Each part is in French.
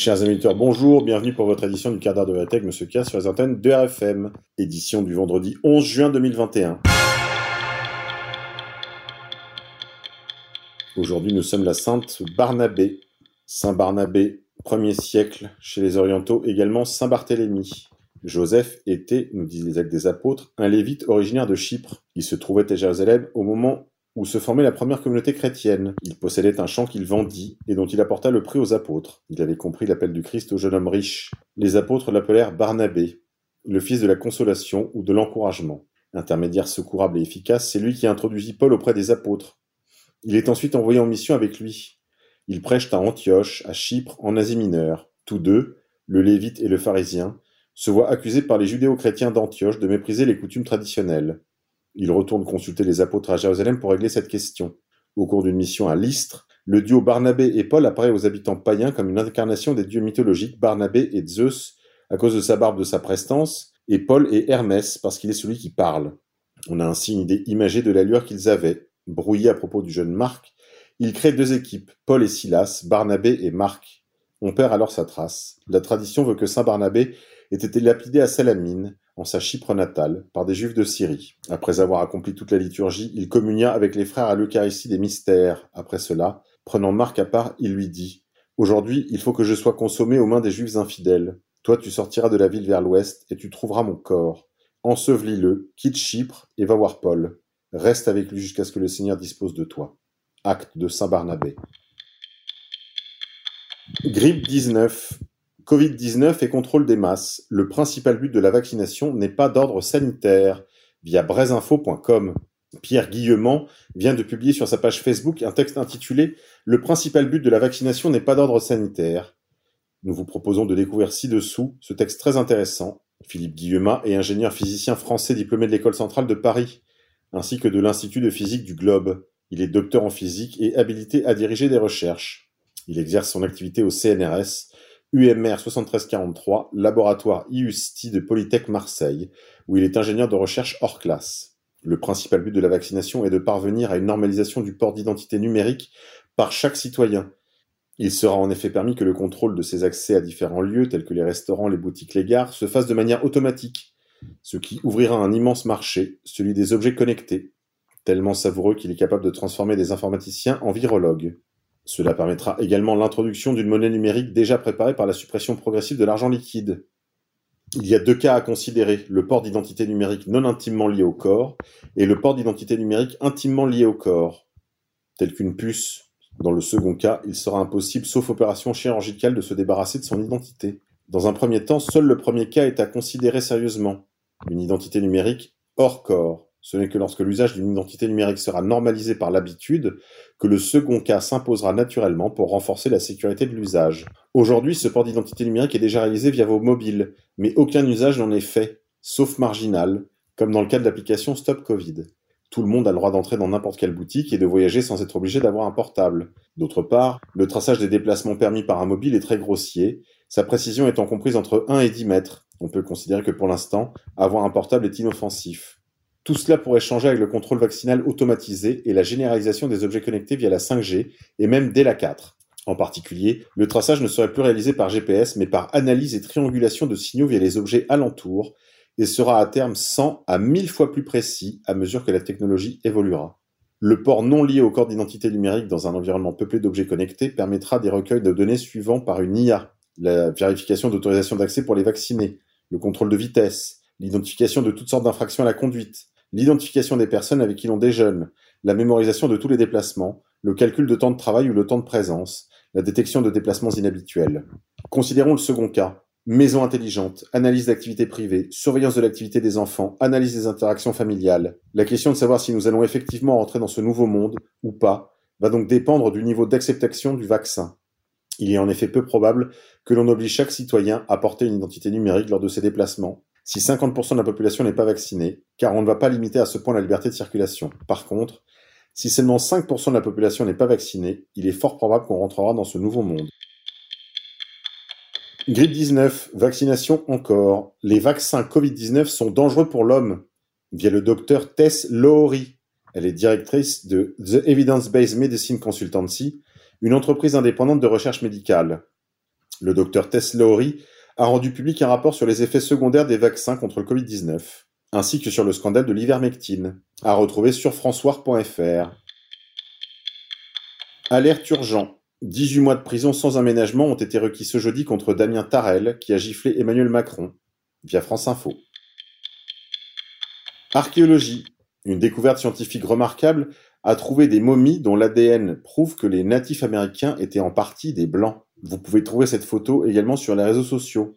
Chers auditeurs, bonjour, bienvenue pour votre édition du quart de la tech, Monsieur K, sur les antennes de RFM, édition du vendredi 11 juin 2021. Aujourd'hui, nous sommes la Sainte Barnabé. Saint Barnabé, premier siècle chez les Orientaux, également Saint Barthélemy. Joseph était, nous disent les actes des apôtres, un lévite originaire de Chypre. Il se trouvait à Jérusalem au moment où se formait la première communauté chrétienne. Il possédait un champ qu'il vendit et dont il apporta le prix aux apôtres. Il avait compris l'appel du Christ au jeune homme riche. Les apôtres l'appelèrent Barnabé, le fils de la consolation ou de l'encouragement. Intermédiaire secourable et efficace, c'est lui qui introduisit Paul auprès des apôtres. Il est ensuite envoyé en mission avec lui. Ils prêchent à Antioche, à Chypre, en Asie mineure. Tous deux, le lévite et le pharisien, se voient accusés par les judéo-chrétiens d'Antioche de mépriser les coutumes traditionnelles. Il retourne consulter les apôtres à Jérusalem pour régler cette question. Au cours d'une mission à Lystre, le duo Barnabé et Paul apparaît aux habitants païens comme une incarnation des dieux mythologiques Barnabé et Zeus à cause de sa barbe de sa prestance, et Paul et Hermès parce qu'il est celui qui parle. On a ainsi une idée imagée de l'allure qu'ils avaient. Brouillés à propos du jeune Marc, ils créent deux équipes, Paul et Silas, Barnabé et Marc. On perd alors sa trace. La tradition veut que Saint Barnabé ait été lapidé à Salamine, en sa Chypre natale, par des Juifs de Syrie. Après avoir accompli toute la liturgie, il communia avec les frères à l'Eucharistie des mystères. Après cela, prenant Marc à part, il lui dit Aujourd'hui, il faut que je sois consommé aux mains des Juifs infidèles. Toi, tu sortiras de la ville vers l'ouest, et tu trouveras mon corps. Ensevelis-le, quitte Chypre, et va voir Paul. Reste avec lui jusqu'à ce que le Seigneur dispose de toi. Acte de Saint Barnabé. Grippe 19. Covid-19 et contrôle des masses. Le principal but de la vaccination n'est pas d'ordre sanitaire. Via brezinfo.com. Pierre Guillemont vient de publier sur sa page Facebook un texte intitulé Le principal but de la vaccination n'est pas d'ordre sanitaire. Nous vous proposons de découvrir ci-dessous ce texte très intéressant. Philippe Guillemin est ingénieur physicien français diplômé de l'école centrale de Paris, ainsi que de l'Institut de physique du Globe. Il est docteur en physique et habilité à diriger des recherches. Il exerce son activité au CNRS, UMR 7343, laboratoire IUSTI de Polytech Marseille, où il est ingénieur de recherche hors classe. Le principal but de la vaccination est de parvenir à une normalisation du port d'identité numérique par chaque citoyen. Il sera en effet permis que le contrôle de ses accès à différents lieux, tels que les restaurants, les boutiques, les gares, se fasse de manière automatique, ce qui ouvrira un immense marché, celui des objets connectés, tellement savoureux qu'il est capable de transformer des informaticiens en virologues. Cela permettra également l'introduction d'une monnaie numérique déjà préparée par la suppression progressive de l'argent liquide. Il y a deux cas à considérer, le port d'identité numérique non intimement lié au corps et le port d'identité numérique intimement lié au corps, tel qu'une puce. Dans le second cas, il sera impossible, sauf opération chirurgicale, de se débarrasser de son identité. Dans un premier temps, seul le premier cas est à considérer sérieusement, une identité numérique hors corps. Ce n'est que lorsque l'usage d'une identité numérique sera normalisé par l'habitude que le second cas s'imposera naturellement pour renforcer la sécurité de l'usage. Aujourd'hui, ce port d'identité numérique est déjà réalisé via vos mobiles, mais aucun usage n'en est fait, sauf marginal, comme dans le cas de l'application Stop Covid. Tout le monde a le droit d'entrer dans n'importe quelle boutique et de voyager sans être obligé d'avoir un portable. D'autre part, le traçage des déplacements permis par un mobile est très grossier, sa précision étant comprise entre 1 et 10 mètres. On peut considérer que pour l'instant, avoir un portable est inoffensif. Tout cela pourrait changer avec le contrôle vaccinal automatisé et la généralisation des objets connectés via la 5G et même dès la 4. En particulier, le traçage ne serait plus réalisé par GPS mais par analyse et triangulation de signaux via les objets alentours et sera à terme 100 à 1000 fois plus précis à mesure que la technologie évoluera. Le port non lié au corps d'identité numérique dans un environnement peuplé d'objets connectés permettra des recueils de données suivants par une IA, la vérification d'autorisation d'accès pour les vaccinés, le contrôle de vitesse, l'identification de toutes sortes d'infractions à la conduite, l'identification des personnes avec qui l'on déjeune, la mémorisation de tous les déplacements, le calcul de temps de travail ou le temps de présence, la détection de déplacements inhabituels. Considérons le second cas. Maison intelligente, analyse d'activité privée, surveillance de l'activité des enfants, analyse des interactions familiales. La question de savoir si nous allons effectivement rentrer dans ce nouveau monde ou pas va donc dépendre du niveau d'acceptation du vaccin. Il est en effet peu probable que l'on oblige chaque citoyen à porter une identité numérique lors de ses déplacements, si 50% de la population n'est pas vaccinée, car on ne va pas limiter à ce point la liberté de circulation. Par contre, si seulement 5% de la population n'est pas vaccinée, il est fort probable qu'on rentrera dans ce nouveau monde. Grippe 19, vaccination encore. Les vaccins Covid-19 sont dangereux pour l'homme, via le docteur Tess Lowry. Elle est directrice de The Evidence-Based Medicine Consultancy, une entreprise indépendante de recherche médicale. Le docteur Tess Lowry a rendu public un rapport sur les effets secondaires des vaccins contre le Covid-19, ainsi que sur le scandale de l'ivermectine, à retrouver sur françois.fr. Alerte urgent. 18 mois de prison sans aménagement ont été requis ce jeudi contre Damien Tarel, qui a giflé Emmanuel Macron, via France Info. Archéologie. Une découverte scientifique remarquable a trouvé des momies dont l'ADN prouve que les natifs américains étaient en partie des blancs. Vous pouvez trouver cette photo également sur les réseaux sociaux.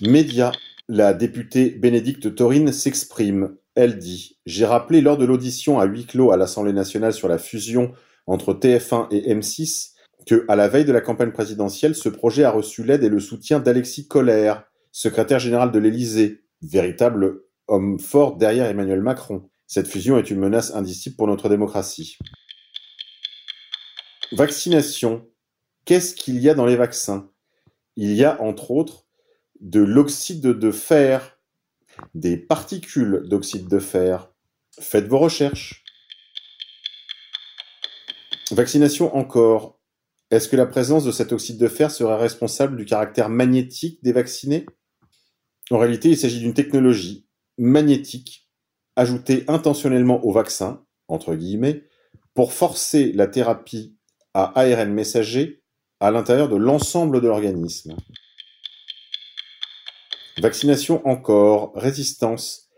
Média. La députée Bénédicte Taurine s'exprime. Elle dit J'ai rappelé lors de l'audition à huis clos à l'Assemblée nationale sur la fusion entre TF1 et M6 que, à la veille de la campagne présidentielle, ce projet a reçu l'aide et le soutien d'Alexis Collère, secrétaire général de l'Élysée, véritable homme fort derrière Emmanuel Macron. Cette fusion est une menace indicible pour notre démocratie. Vaccination. Qu'est-ce qu'il y a dans les vaccins? Il y a entre autres de l'oxyde de fer, des particules d'oxyde de fer. Faites vos recherches. Vaccination encore. Est-ce que la présence de cet oxyde de fer serait responsable du caractère magnétique des vaccinés? En réalité, il s'agit d'une technologie magnétique ajouté intentionnellement au vaccin, entre guillemets, pour forcer la thérapie à ARN messager à l'intérieur de l'ensemble de l'organisme. Vaccination encore, résistance.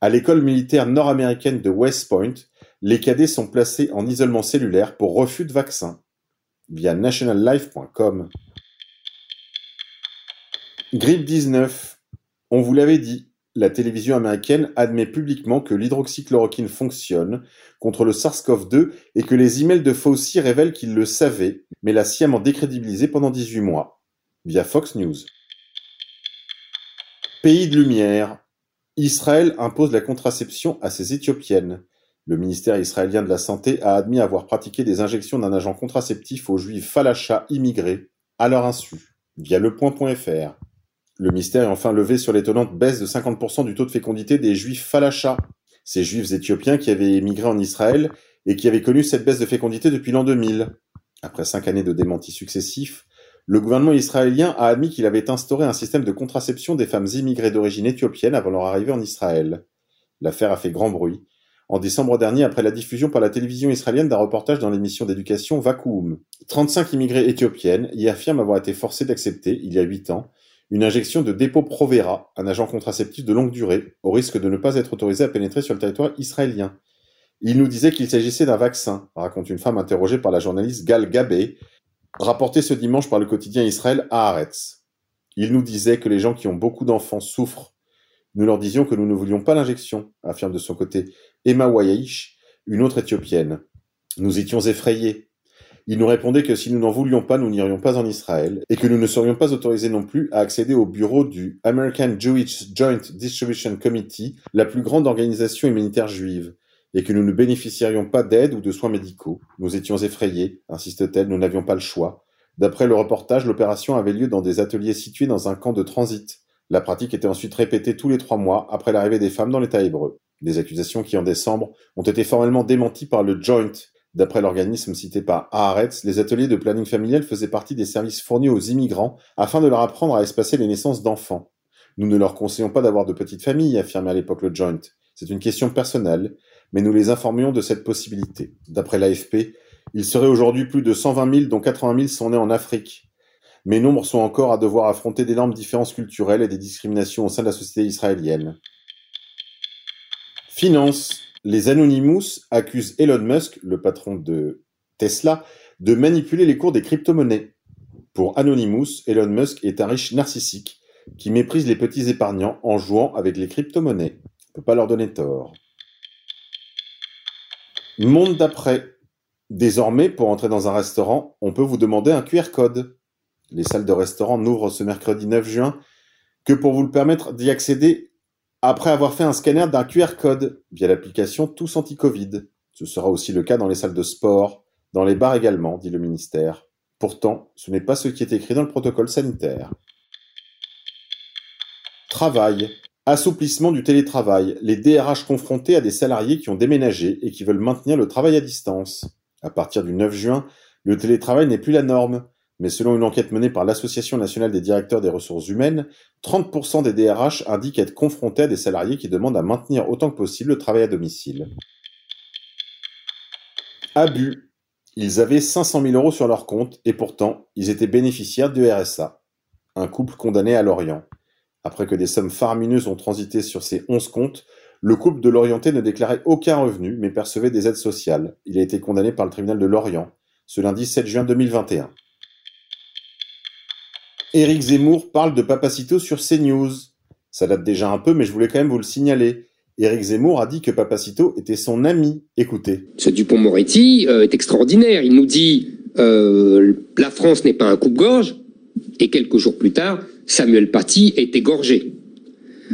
À l'école militaire nord-américaine de West Point, les cadets sont placés en isolement cellulaire pour refus de vaccin via nationallife.com. Grippe 19. On vous l'avait dit, la télévision américaine admet publiquement que l'hydroxychloroquine fonctionne contre le SARS-CoV-2 et que les emails de Fauci révèlent qu'il le savait, mais l'a sciemment décrédibilisé pendant 18 mois, via Fox News. Pays de lumière. Israël impose la contraception à ses Éthiopiennes. Le ministère israélien de la Santé a admis avoir pratiqué des injections d'un agent contraceptif aux juifs falachas immigrés, à leur insu, via lepoint.fr. Le mystère est enfin levé sur l'étonnante baisse de 50% du taux de fécondité des juifs falachas, ces juifs éthiopiens qui avaient émigré en Israël et qui avaient connu cette baisse de fécondité depuis l'an 2000. Après cinq années de démentis successifs, le gouvernement israélien a admis qu'il avait instauré un système de contraception des femmes immigrées d'origine éthiopienne avant leur arrivée en Israël. L'affaire a fait grand bruit. En décembre dernier, après la diffusion par la télévision israélienne d'un reportage dans l'émission d'éducation Vakuum, 35 immigrées éthiopiennes y affirment avoir été forcées d'accepter, il y a huit ans, une injection de Depo-Provera, un agent contraceptif de longue durée, au risque de ne pas être autorisé à pénétrer sur le territoire israélien. Il nous disait qu'il s'agissait d'un vaccin, raconte une femme interrogée par la journaliste Gal Gabé, rapportée ce dimanche par le quotidien Israël Haaretz. Il nous disait que les gens qui ont beaucoup d'enfants souffrent. Nous leur disions que nous ne voulions pas l'injection, affirme de son côté Emma Wayaish, une autre éthiopienne. Nous étions effrayés. Il nous répondait que si nous n'en voulions pas, nous n'irions pas en Israël, et que nous ne serions pas autorisés non plus à accéder au bureau du American Jewish Joint Distribution Committee, la plus grande organisation humanitaire juive, et que nous ne bénéficierions pas d'aide ou de soins médicaux. Nous étions effrayés, insiste-t-elle, nous n'avions pas le choix. D'après le reportage, l'opération avait lieu dans des ateliers situés dans un camp de transit. La pratique était ensuite répétée tous les trois mois après l'arrivée des femmes dans l'État hébreu. Des accusations qui, en décembre, ont été formellement démenties par le Joint, D'après l'organisme cité par Haaretz, les ateliers de planning familial faisaient partie des services fournis aux immigrants afin de leur apprendre à espacer les naissances d'enfants. Nous ne leur conseillons pas d'avoir de petites familles, affirmait à l'époque le Joint. C'est une question personnelle, mais nous les informions de cette possibilité. D'après l'AFP, il serait aujourd'hui plus de 120 000 dont 80 000 sont nés en Afrique. Mais nombre sont encore à devoir affronter d'énormes différences culturelles et des discriminations au sein de la société israélienne. Finance. Les Anonymous accusent Elon Musk, le patron de Tesla, de manipuler les cours des crypto-monnaies. Pour Anonymous, Elon Musk est un riche narcissique qui méprise les petits épargnants en jouant avec les crypto-monnaies. On peut pas leur donner tort. Monde d'après. Désormais, pour entrer dans un restaurant, on peut vous demander un QR code. Les salles de restaurant n'ouvrent ce mercredi 9 juin que pour vous le permettre d'y accéder après avoir fait un scanner d'un QR code via l'application Tous Anti-Covid. Ce sera aussi le cas dans les salles de sport, dans les bars également, dit le ministère. Pourtant, ce n'est pas ce qui est écrit dans le protocole sanitaire. Travail. Assouplissement du télétravail. Les DRH confrontés à des salariés qui ont déménagé et qui veulent maintenir le travail à distance. À partir du 9 juin, le télétravail n'est plus la norme. Mais selon une enquête menée par l'Association nationale des directeurs des ressources humaines, 30% des DRH indiquent être confrontés à des salariés qui demandent à maintenir autant que possible le travail à domicile. Abus. Ils avaient 500 000 euros sur leur compte et pourtant, ils étaient bénéficiaires du RSA. Un couple condamné à Lorient. Après que des sommes faramineuses ont transité sur ces 11 comptes, le couple de Lorienté ne déclarait aucun revenu mais percevait des aides sociales. Il a été condamné par le tribunal de Lorient ce lundi 7 juin 2021. Éric Zemmour parle de Papacito sur CNews. Ça date déjà un peu, mais je voulais quand même vous le signaler. Éric Zemmour a dit que Papacito était son ami. Écoutez. Ce Dupont-Moretti euh, est extraordinaire. Il nous dit euh, la France n'est pas un coupe-gorge, et quelques jours plus tard, Samuel Paty est égorgé.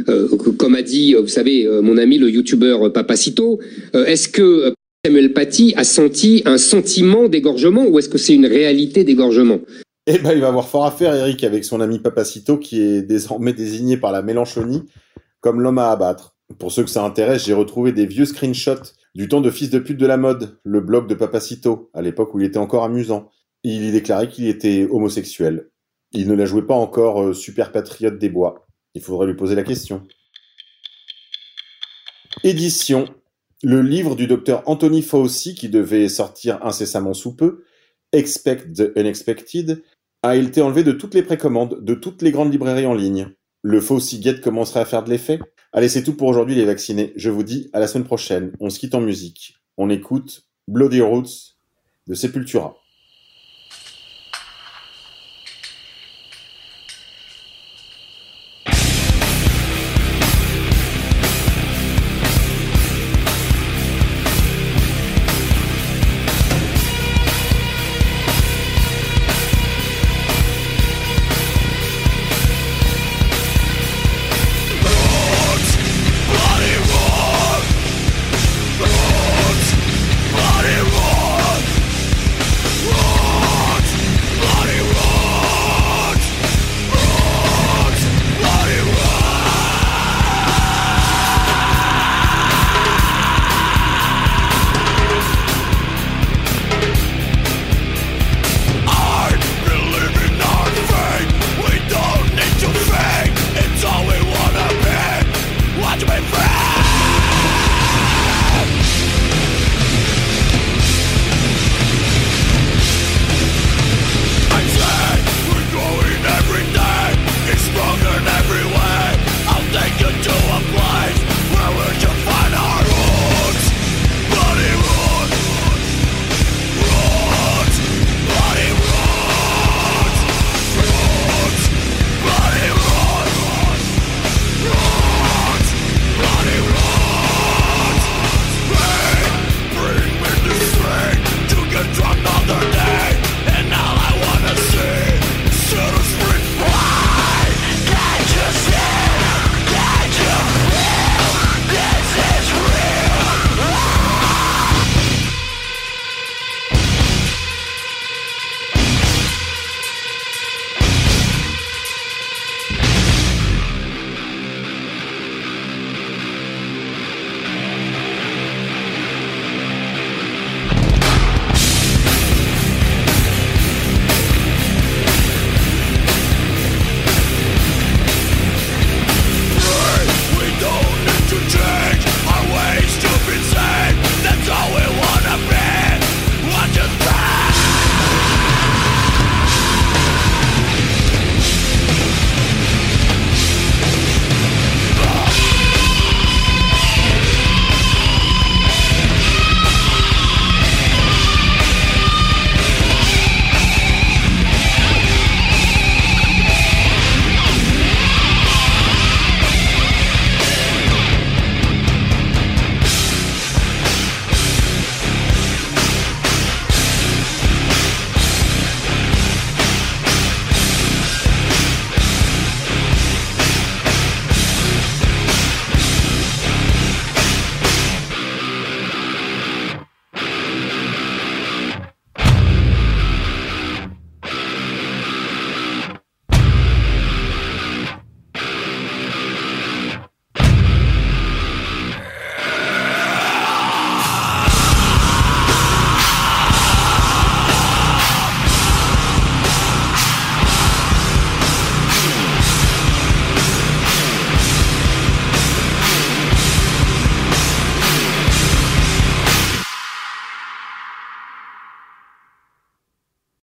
Euh, comme a dit, vous savez, mon ami le youtubeur Papacito, est-ce que Samuel Paty a senti un sentiment d'égorgement ou est-ce que c'est une réalité d'égorgement? Eh ben, il va avoir fort à faire, Eric, avec son ami Papacito, qui est désormais désigné par la Mélenchonie comme l'homme à abattre. Pour ceux que ça intéresse, j'ai retrouvé des vieux screenshots du temps de fils de pute de la mode, le blog de Papacito, à l'époque où il était encore amusant. Il y déclarait qu'il était homosexuel. Il ne la jouait pas encore euh, super patriote des bois. Il faudrait lui poser la question. Édition le livre du docteur Anthony Fauci, qui devait sortir incessamment sous peu, Expect the Unexpected, a été enlevé de toutes les précommandes, de toutes les grandes librairies en ligne. Le Fauci Gate commencerait à faire de l'effet? Allez, c'est tout pour aujourd'hui les vaccinés. Je vous dis à la semaine prochaine. On se quitte en musique. On écoute Bloody Roots de Sepultura.